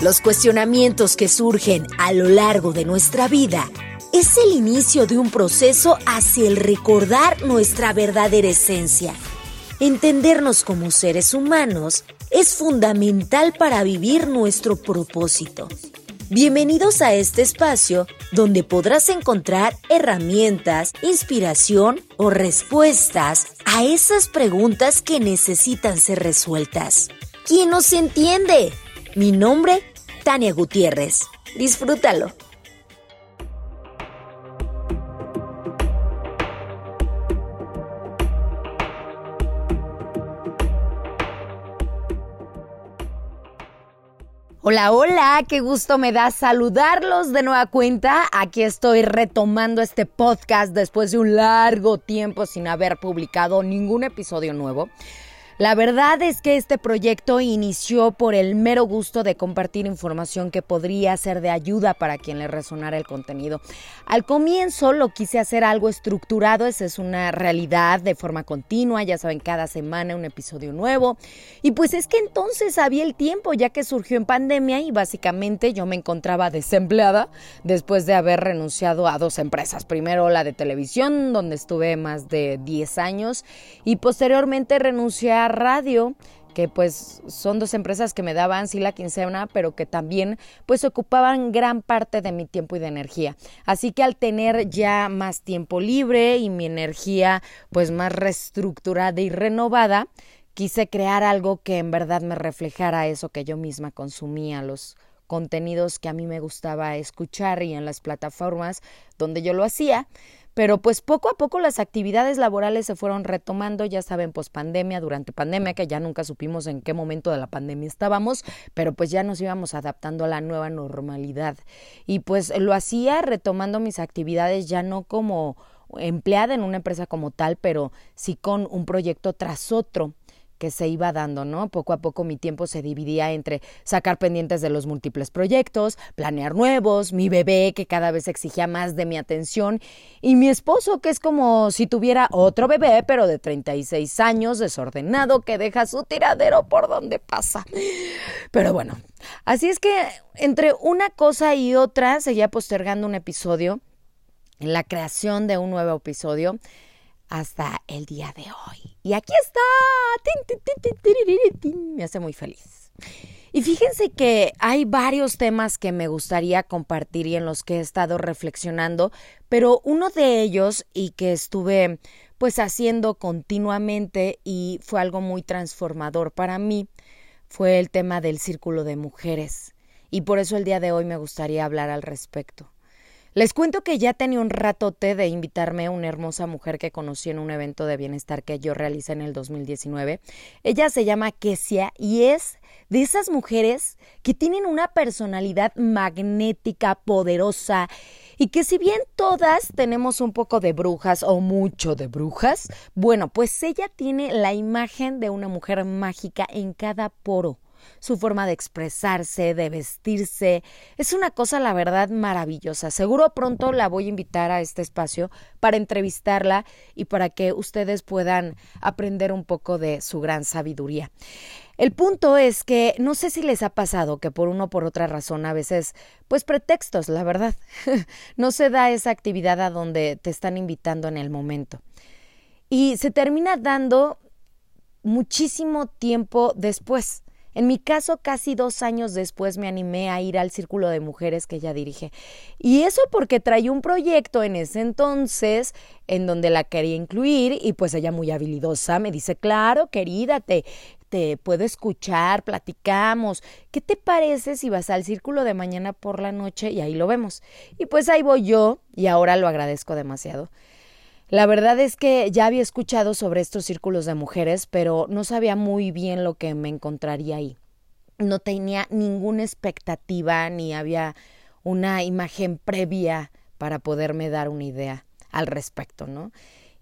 Los cuestionamientos que surgen a lo largo de nuestra vida es el inicio de un proceso hacia el recordar nuestra verdadera esencia. Entendernos como seres humanos es fundamental para vivir nuestro propósito. Bienvenidos a este espacio donde podrás encontrar herramientas, inspiración o respuestas a esas preguntas que necesitan ser resueltas. ¿Quién nos entiende? Mi nombre, Tania Gutiérrez. Disfrútalo. Hola, hola, qué gusto me da saludarlos de nueva cuenta. Aquí estoy retomando este podcast después de un largo tiempo sin haber publicado ningún episodio nuevo. La verdad es que este proyecto inició por el mero gusto de compartir información que podría ser de ayuda para quien le resonara el contenido. Al comienzo lo quise hacer algo estructurado, esa es una realidad de forma continua, ya saben, cada semana un episodio nuevo. Y pues es que entonces había el tiempo, ya que surgió en pandemia y básicamente yo me encontraba desempleada después de haber renunciado a dos empresas. Primero la de televisión, donde estuve más de 10 años, y posteriormente renuncié radio que pues son dos empresas que me daban sí la quincena, pero que también pues ocupaban gran parte de mi tiempo y de energía. Así que al tener ya más tiempo libre y mi energía pues más reestructurada y renovada, quise crear algo que en verdad me reflejara eso que yo misma consumía, los contenidos que a mí me gustaba escuchar y en las plataformas donde yo lo hacía pero pues poco a poco las actividades laborales se fueron retomando, ya saben, pues pandemia, durante pandemia, que ya nunca supimos en qué momento de la pandemia estábamos, pero pues ya nos íbamos adaptando a la nueva normalidad. Y pues lo hacía retomando mis actividades ya no como empleada en una empresa como tal, pero sí con un proyecto tras otro que se iba dando, ¿no? Poco a poco mi tiempo se dividía entre sacar pendientes de los múltiples proyectos, planear nuevos, mi bebé que cada vez exigía más de mi atención y mi esposo que es como si tuviera otro bebé pero de 36 años, desordenado, que deja su tiradero por donde pasa. Pero bueno, así es que entre una cosa y otra seguía postergando un episodio, la creación de un nuevo episodio hasta el día de hoy. Y aquí está. Me hace muy feliz. Y fíjense que hay varios temas que me gustaría compartir y en los que he estado reflexionando, pero uno de ellos y que estuve pues haciendo continuamente y fue algo muy transformador para mí fue el tema del círculo de mujeres. Y por eso el día de hoy me gustaría hablar al respecto. Les cuento que ya tenía un ratote de invitarme a una hermosa mujer que conocí en un evento de bienestar que yo realicé en el 2019. Ella se llama Kesia y es de esas mujeres que tienen una personalidad magnética, poderosa y que si bien todas tenemos un poco de brujas o mucho de brujas, bueno, pues ella tiene la imagen de una mujer mágica en cada poro su forma de expresarse, de vestirse. Es una cosa, la verdad, maravillosa. Seguro pronto la voy a invitar a este espacio para entrevistarla y para que ustedes puedan aprender un poco de su gran sabiduría. El punto es que no sé si les ha pasado que por uno o por otra razón a veces, pues pretextos, la verdad, no se da esa actividad a donde te están invitando en el momento. Y se termina dando muchísimo tiempo después. En mi caso, casi dos años después me animé a ir al círculo de mujeres que ella dirige. Y eso porque traía un proyecto en ese entonces en donde la quería incluir y pues ella muy habilidosa me dice, claro, querida, te, te puedo escuchar, platicamos. ¿Qué te parece si vas al círculo de mañana por la noche y ahí lo vemos? Y pues ahí voy yo y ahora lo agradezco demasiado. La verdad es que ya había escuchado sobre estos círculos de mujeres, pero no sabía muy bien lo que me encontraría ahí. No tenía ninguna expectativa ni había una imagen previa para poderme dar una idea al respecto, ¿no?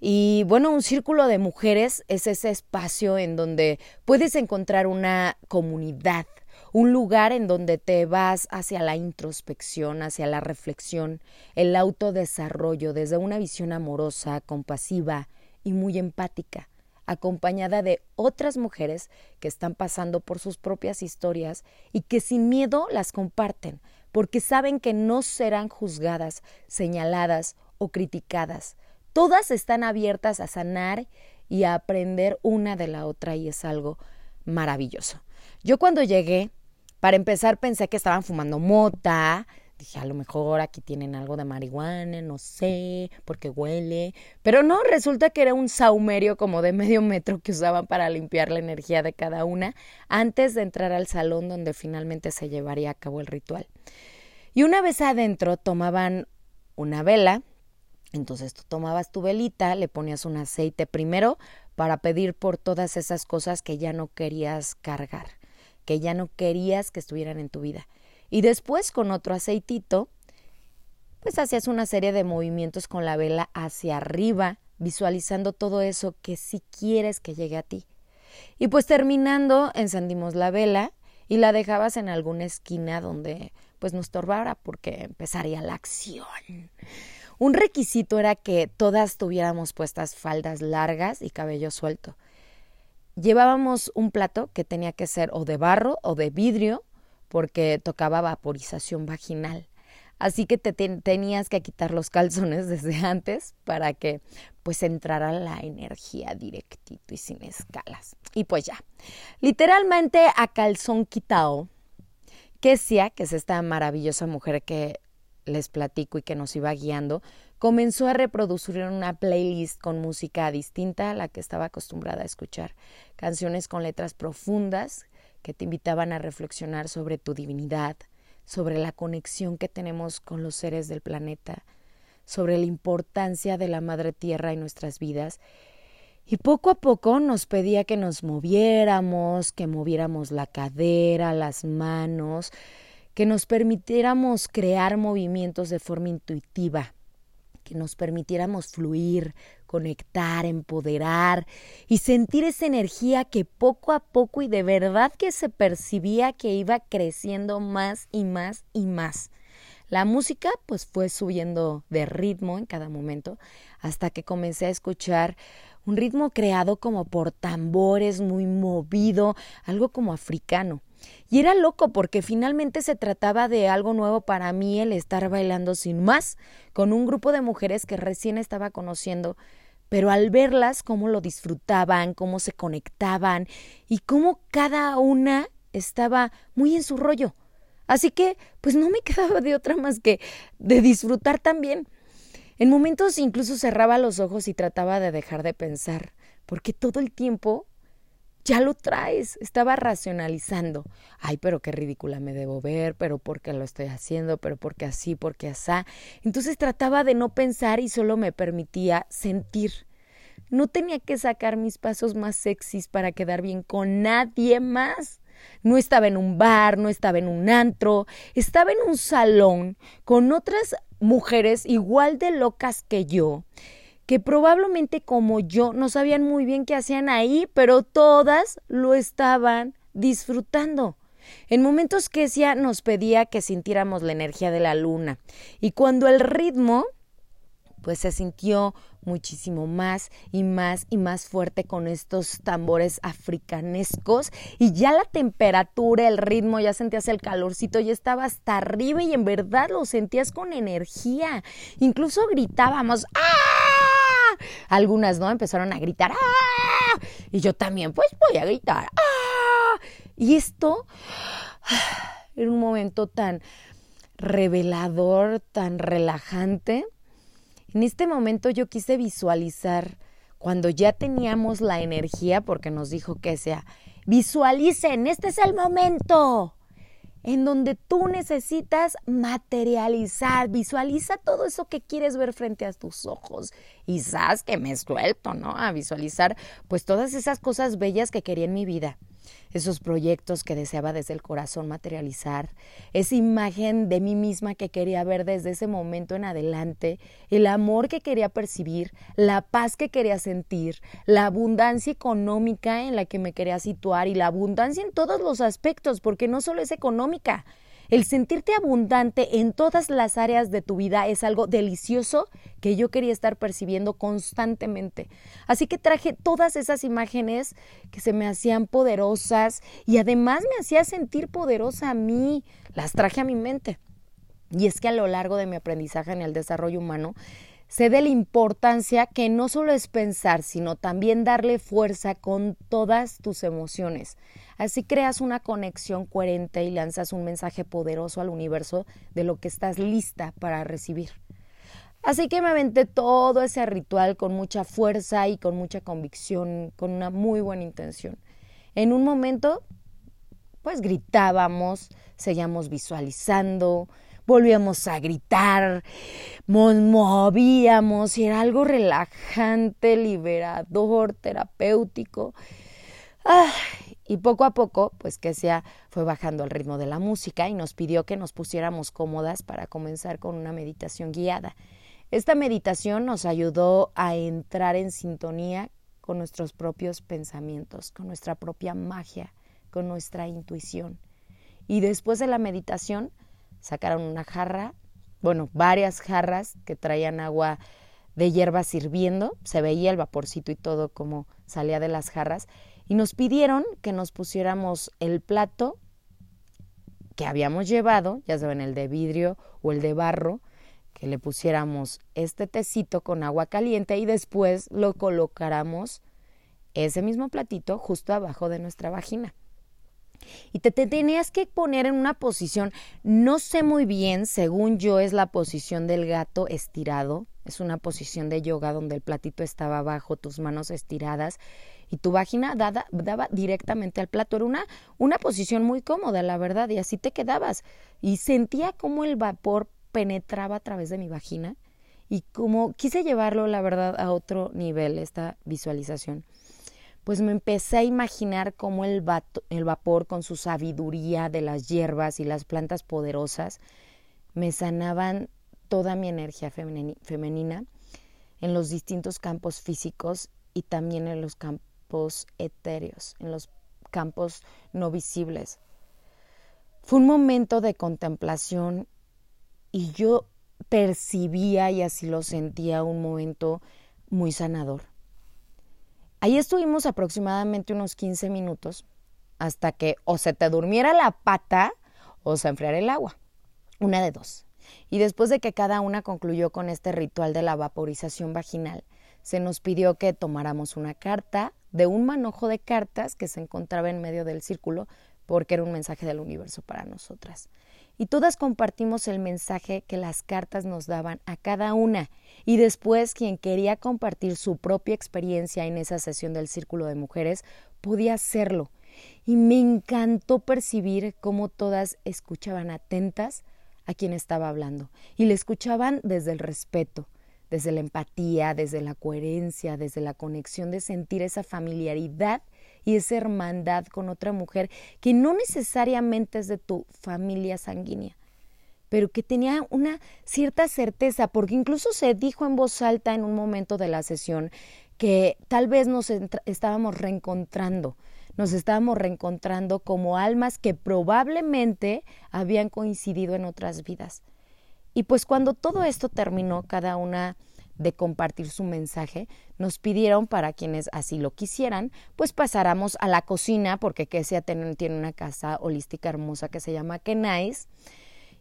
Y bueno, un círculo de mujeres es ese espacio en donde puedes encontrar una comunidad un lugar en donde te vas hacia la introspección, hacia la reflexión, el autodesarrollo desde una visión amorosa, compasiva y muy empática acompañada de otras mujeres que están pasando por sus propias historias y que sin miedo las comparten, porque saben que no serán juzgadas, señaladas o criticadas. Todas están abiertas a sanar y a aprender una de la otra y es algo maravilloso. Yo cuando llegué, para empezar pensé que estaban fumando mota, dije, a lo mejor aquí tienen algo de marihuana, no sé, porque huele. Pero no, resulta que era un saumerio como de medio metro que usaban para limpiar la energía de cada una antes de entrar al salón donde finalmente se llevaría a cabo el ritual. Y una vez adentro tomaban una vela, entonces tú tomabas tu velita, le ponías un aceite primero para pedir por todas esas cosas que ya no querías cargar, que ya no querías que estuvieran en tu vida. Y después con otro aceitito, pues hacías una serie de movimientos con la vela hacia arriba, visualizando todo eso que sí quieres que llegue a ti. Y pues terminando, encendimos la vela y la dejabas en alguna esquina donde pues nos estorbara porque empezaría la acción. Un requisito era que todas tuviéramos puestas faldas largas y cabello suelto. Llevábamos un plato que tenía que ser o de barro o de vidrio porque tocaba vaporización vaginal. Así que te tenías que quitar los calzones desde antes para que pues entrara la energía directito y sin escalas. Y pues ya, literalmente a calzón quitado, Kesia, que es esta maravillosa mujer que les platico y que nos iba guiando, comenzó a reproducir una playlist con música distinta a la que estaba acostumbrada a escuchar, canciones con letras profundas que te invitaban a reflexionar sobre tu divinidad, sobre la conexión que tenemos con los seres del planeta, sobre la importancia de la Madre Tierra en nuestras vidas. Y poco a poco nos pedía que nos moviéramos, que moviéramos la cadera, las manos, que nos permitiéramos crear movimientos de forma intuitiva, que nos permitiéramos fluir, conectar, empoderar y sentir esa energía que poco a poco y de verdad que se percibía que iba creciendo más y más y más. La música pues fue subiendo de ritmo en cada momento hasta que comencé a escuchar un ritmo creado como por tambores, muy movido, algo como africano. Y era loco porque finalmente se trataba de algo nuevo para mí el estar bailando sin más con un grupo de mujeres que recién estaba conociendo, pero al verlas cómo lo disfrutaban, cómo se conectaban y cómo cada una estaba muy en su rollo. Así que pues no me quedaba de otra más que de disfrutar también. En momentos incluso cerraba los ojos y trataba de dejar de pensar, porque todo el tiempo ya lo traes. Estaba racionalizando. Ay, pero qué ridícula me debo ver, pero por qué lo estoy haciendo, pero por qué así, por qué asá. Entonces trataba de no pensar y solo me permitía sentir. No tenía que sacar mis pasos más sexys para quedar bien con nadie más. No estaba en un bar, no estaba en un antro, estaba en un salón con otras mujeres igual de locas que yo que probablemente como yo no sabían muy bien qué hacían ahí, pero todas lo estaban disfrutando. En momentos que Kesia nos pedía que sintiéramos la energía de la luna y cuando el ritmo pues se sintió muchísimo más y más y más fuerte con estos tambores africanescos y ya la temperatura, el ritmo, ya sentías el calorcito, ya estaba hasta arriba y en verdad lo sentías con energía. Incluso gritábamos ¡Ah! Algunas, ¿no? Empezaron a gritar ¡Ah! Y yo también, pues voy a gritar ¡Ah! Y esto era un momento tan revelador, tan relajante en este momento yo quise visualizar cuando ya teníamos la energía, porque nos dijo que sea, visualicen, este es el momento en donde tú necesitas materializar, visualiza todo eso que quieres ver frente a tus ojos. Sabes que me suelto, ¿no? A visualizar pues todas esas cosas bellas que quería en mi vida esos proyectos que deseaba desde el corazón materializar, esa imagen de mí misma que quería ver desde ese momento en adelante, el amor que quería percibir, la paz que quería sentir, la abundancia económica en la que me quería situar y la abundancia en todos los aspectos, porque no solo es económica, El sentirte abundante en todas las áreas de tu vida es algo delicioso que yo quería estar percibiendo constantemente. Así que traje todas esas imágenes que se me hacían poderosas y además me hacía sentir poderosa a mí. Las traje a mi mente. Y es que a lo largo de mi aprendizaje en el desarrollo humano, sé de la importancia que no solo es pensar, sino también darle fuerza con todas tus emociones. Así creas una conexión coherente y lanzas un mensaje poderoso al universo de lo que estás lista para recibir. Así que me aventé todo ese ritual con mucha fuerza y con mucha convicción, con una muy buena intención. En un momento, pues gritábamos, seguíamos visualizando, volvíamos a gritar, nos movíamos y era algo relajante, liberador, terapéutico. Y poco a poco, pues que sea, fue bajando el ritmo de la música y nos pidió que nos pusiéramos cómodas para comenzar con una meditación guiada. Esta meditación nos ayudó a entrar en sintonía con nuestros propios pensamientos, con nuestra propia magia, con nuestra intuición. Y después de la meditación, sacaron una jarra, bueno, varias jarras que traían agua de hierba sirviendo, se veía el vaporcito y todo como salía de las jarras, y nos pidieron que nos pusiéramos el plato que habíamos llevado, ya saben, el de vidrio o el de barro, que le pusiéramos este tecito con agua caliente y después lo colocáramos ese mismo platito justo abajo de nuestra vagina. Y te, tenías que poner en una posición, no sé muy bien, según yo es la posición del gato estirado, es una posición de yoga donde el platito estaba abajo, tus manos estiradas y tu vagina dada, daba directamente al plato. Era una, una posición muy cómoda, la verdad, y así te quedabas. Y sentía como el vapor penetraba a través de mi vagina y como quise llevarlo, la verdad, a otro nivel, esta visualización pues me empecé a imaginar cómo el, el vapor con su sabiduría de las hierbas y las plantas poderosas me sanaban toda mi energía femenina en los distintos campos físicos y también en los campos etéreos, en los campos no visibles. Fue un momento de contemplación y yo percibía y así lo sentía un momento muy sanador. Ahí estuvimos aproximadamente unos 15 minutos hasta que o se te durmiera la pata o se enfriara el agua. Una de dos. Y después de que cada una concluyó con este ritual de la vaporización vaginal, se nos pidió que tomáramos una carta de un manojo de cartas que se encontraba en medio del círculo porque era un mensaje del universo para nosotras. Y todas compartimos el mensaje que las cartas nos daban a cada una. Y después quien quería compartir su propia experiencia en esa sesión del Círculo de Mujeres podía hacerlo. Y me encantó percibir cómo todas escuchaban atentas a quien estaba hablando. Y le escuchaban desde el respeto, desde la empatía, desde la coherencia, desde la conexión de sentir esa familiaridad y esa hermandad con otra mujer que no necesariamente es de tu familia sanguínea, pero que tenía una cierta certeza, porque incluso se dijo en voz alta en un momento de la sesión que tal vez nos estábamos reencontrando, nos estábamos reencontrando como almas que probablemente habían coincidido en otras vidas. Y pues cuando todo esto terminó, cada una de compartir su mensaje, nos pidieron para quienes así lo quisieran, pues pasáramos a la cocina, porque Kesia tiene, una casa holística hermosa que se llama Kenais.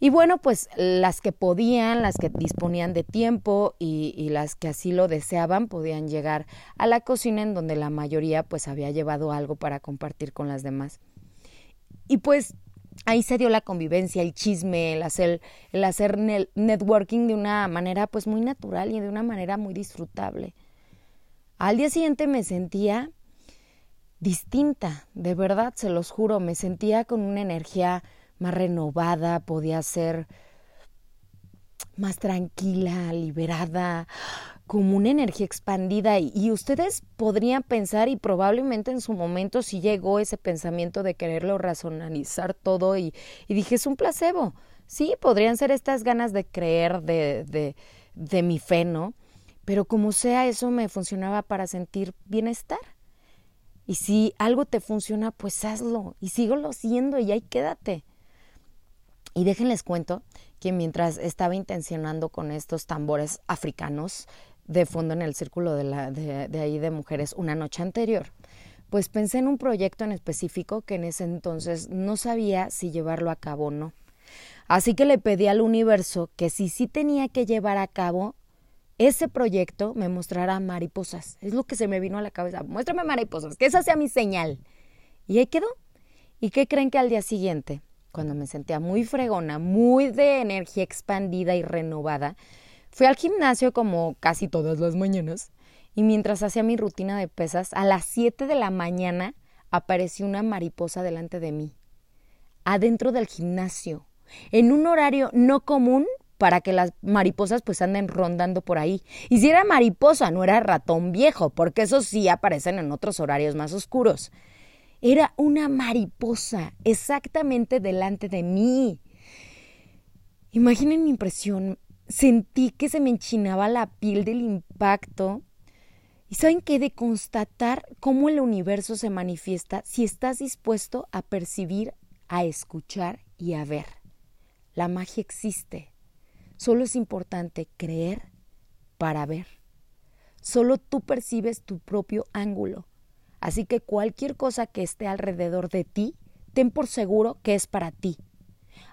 Y bueno, pues las que podían, las que disponían de tiempo y, y, las que así lo deseaban, podían llegar a la cocina en donde la mayoría pues había llevado algo para compartir con las demás. Y pues ahí se dio la convivencia, el chisme, el hacer, el hacer networking de una manera pues muy natural y de una manera muy disfrutable. Al día siguiente me sentía distinta, de verdad, se los juro, me sentía con una energía más renovada, podía ser más tranquila, liberada, como una energía expandida y, ustedes podrían pensar y probablemente en su momento sí llegó ese pensamiento de quererlo racionalizar todo y, y dije es un placebo. Sí, podrían ser estas ganas de creer de, de, de mi fe, ¿no? Pero como sea, eso me funcionaba para sentir bienestar. Y si algo te funciona, pues hazlo y síguelo haciendo y ahí quédate. Y déjenles cuento que mientras estaba intencionando con estos tambores africanos de fondo en el círculo de, la, de, ahí de mujeres una noche anterior, pues pensé en un proyecto en específico que en ese entonces no sabía si llevarlo a cabo o no. Así que le pedí al universo que si sí tenía que llevar a cabo ese proyecto, me mostrara mariposas. Es lo que se me vino a la cabeza. Muéstrame mariposas, que esa sea mi señal. Y ahí quedó. ¿Y qué creen que al día siguiente, cuando me sentía muy fregona, muy de energía expandida y renovada, fui al gimnasio como casi todas las mañanas y mientras hacía mi rutina de pesas, a las 7 de la mañana apareció una mariposa delante de mí, adentro del gimnasio, en un horario no común para que las mariposas pues anden rondando por ahí. Y si era mariposa, no era ratón viejo, porque esos sí aparecen en otros horarios más oscuros. Era una mariposa exactamente delante de mí. Imaginen mi impresión. Sentí que se me enchinaba la piel del impacto y saben que de constatar cómo el universo se manifiesta si estás dispuesto a percibir, a escuchar y a ver. La magia existe. Solo es importante creer para ver. Solo tú percibes tu propio ángulo. Así que cualquier cosa que esté alrededor de ti, ten por seguro que es para ti.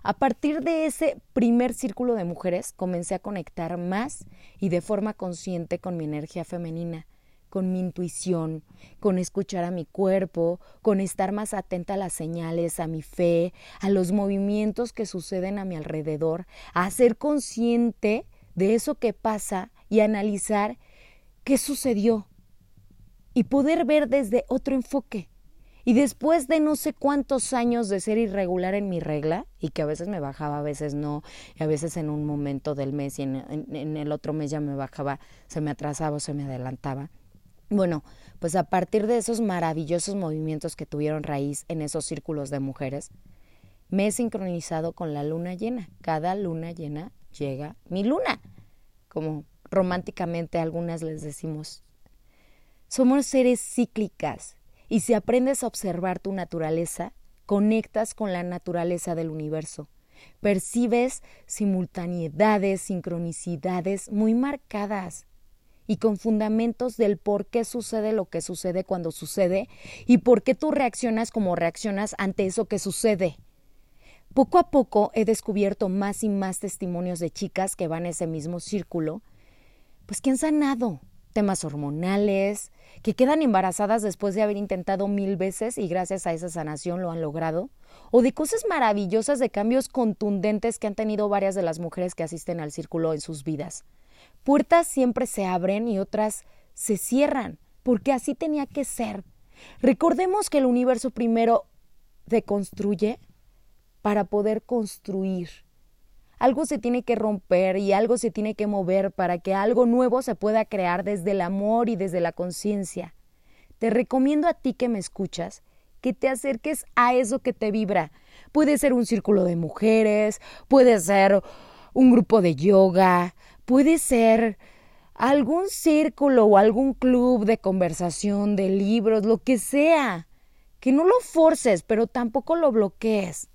A partir de ese primer círculo de mujeres comencé a conectar más y de forma consciente con mi energía femenina con mi intuición, con escuchar a mi cuerpo, con estar más atenta a las señales, a mi fe, a los movimientos que suceden a mi alrededor, a ser consciente de eso que pasa y analizar qué sucedió y poder ver desde otro enfoque. Y después de no sé cuántos años de ser irregular en mi regla, y que a veces me bajaba, a veces no, y a veces en un momento del mes y en, el otro mes ya me bajaba, se me atrasaba o se me adelantaba, bueno, pues a partir de esos maravillosos movimientos que tuvieron raíz en esos círculos de mujeres, me he sincronizado con la luna llena. Cada luna llena llega mi luna, como románticamente algunas les decimos. Somos seres cíclicas y si aprendes a observar tu naturaleza, conectas con la naturaleza del universo. Percibes simultaneidades, sincronicidades muy marcadas y con fundamentos del por qué sucede lo que sucede cuando sucede y por qué tú reaccionas como reaccionas ante eso que sucede. Poco a poco he descubierto más y más testimonios de chicas que van a ese mismo círculo, pues que han sanado temas hormonales, que quedan embarazadas después de haber intentado mil veces y gracias a esa sanación lo han logrado, o de cosas maravillosas de cambios contundentes que han tenido varias de las mujeres que asisten al círculo en sus vidas. Puertas siempre se abren y otras se cierran, porque así tenía que ser. Recordemos que el universo primero deconstruye para poder construir. Algo se tiene que romper y algo se tiene que mover para que algo nuevo se pueda crear desde el amor y desde la conciencia. Te recomiendo a ti que me escuchas que te acerques a eso que te vibra. Puede ser un círculo de mujeres, puede ser un grupo de yoga, Puede ser algún círculo o algún club de conversación, de libros, lo que sea. Que no lo forces, pero tampoco lo bloquees.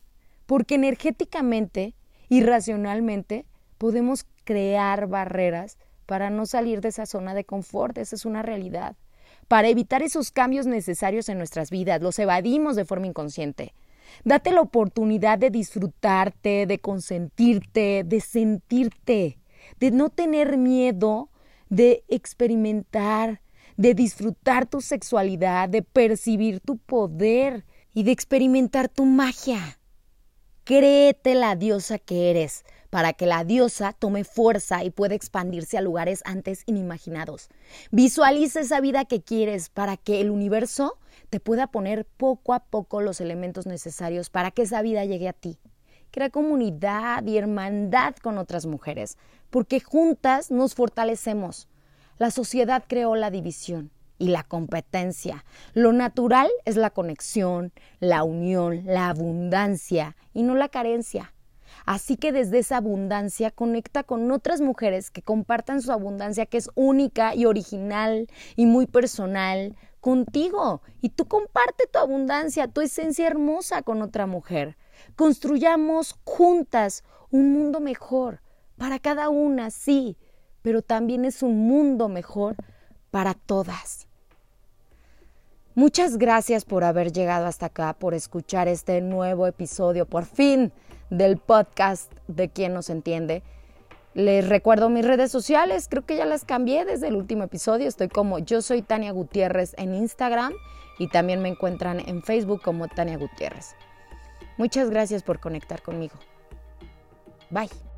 Porque energéticamente y racionalmente podemos crear barreras para no salir de esa zona de confort. Esa es una realidad. Para evitar esos cambios necesarios en nuestras vidas, los evadimos de forma inconsciente. Date la oportunidad de disfrutarte, de consentirte, de sentirte de no tener miedo de experimentar, de disfrutar tu sexualidad, de percibir tu poder y de experimentar tu magia. Créete la diosa que eres, para que la diosa tome fuerza y pueda expandirse a lugares antes inimaginados. Visualiza esa vida que quieres para que el universo te pueda poner poco a poco los elementos necesarios para que esa vida llegue a ti. Crea comunidad y hermandad con otras mujeres porque juntas nos fortalecemos. La sociedad creó la división y la competencia. Lo natural es la conexión, la unión, la abundancia y no la carencia. Así que desde esa abundancia conecta con otras mujeres que compartan su abundancia que es única y original y muy personal contigo. Y tú comparte tu abundancia, tu esencia hermosa con otra mujer. Construyamos juntas un mundo mejor para cada una, sí, pero también es un mundo mejor para todas. Muchas gracias por haber llegado hasta acá, por escuchar este nuevo episodio, por fin, del podcast de Quien nos entiende. Les recuerdo mis redes sociales, creo que ya las cambié desde el último episodio. Estoy como yo soy Tania Gutiérrez en Instagram y también me encuentran en Facebook como Tania Gutiérrez. Muchas gracias por conectar conmigo. Bye.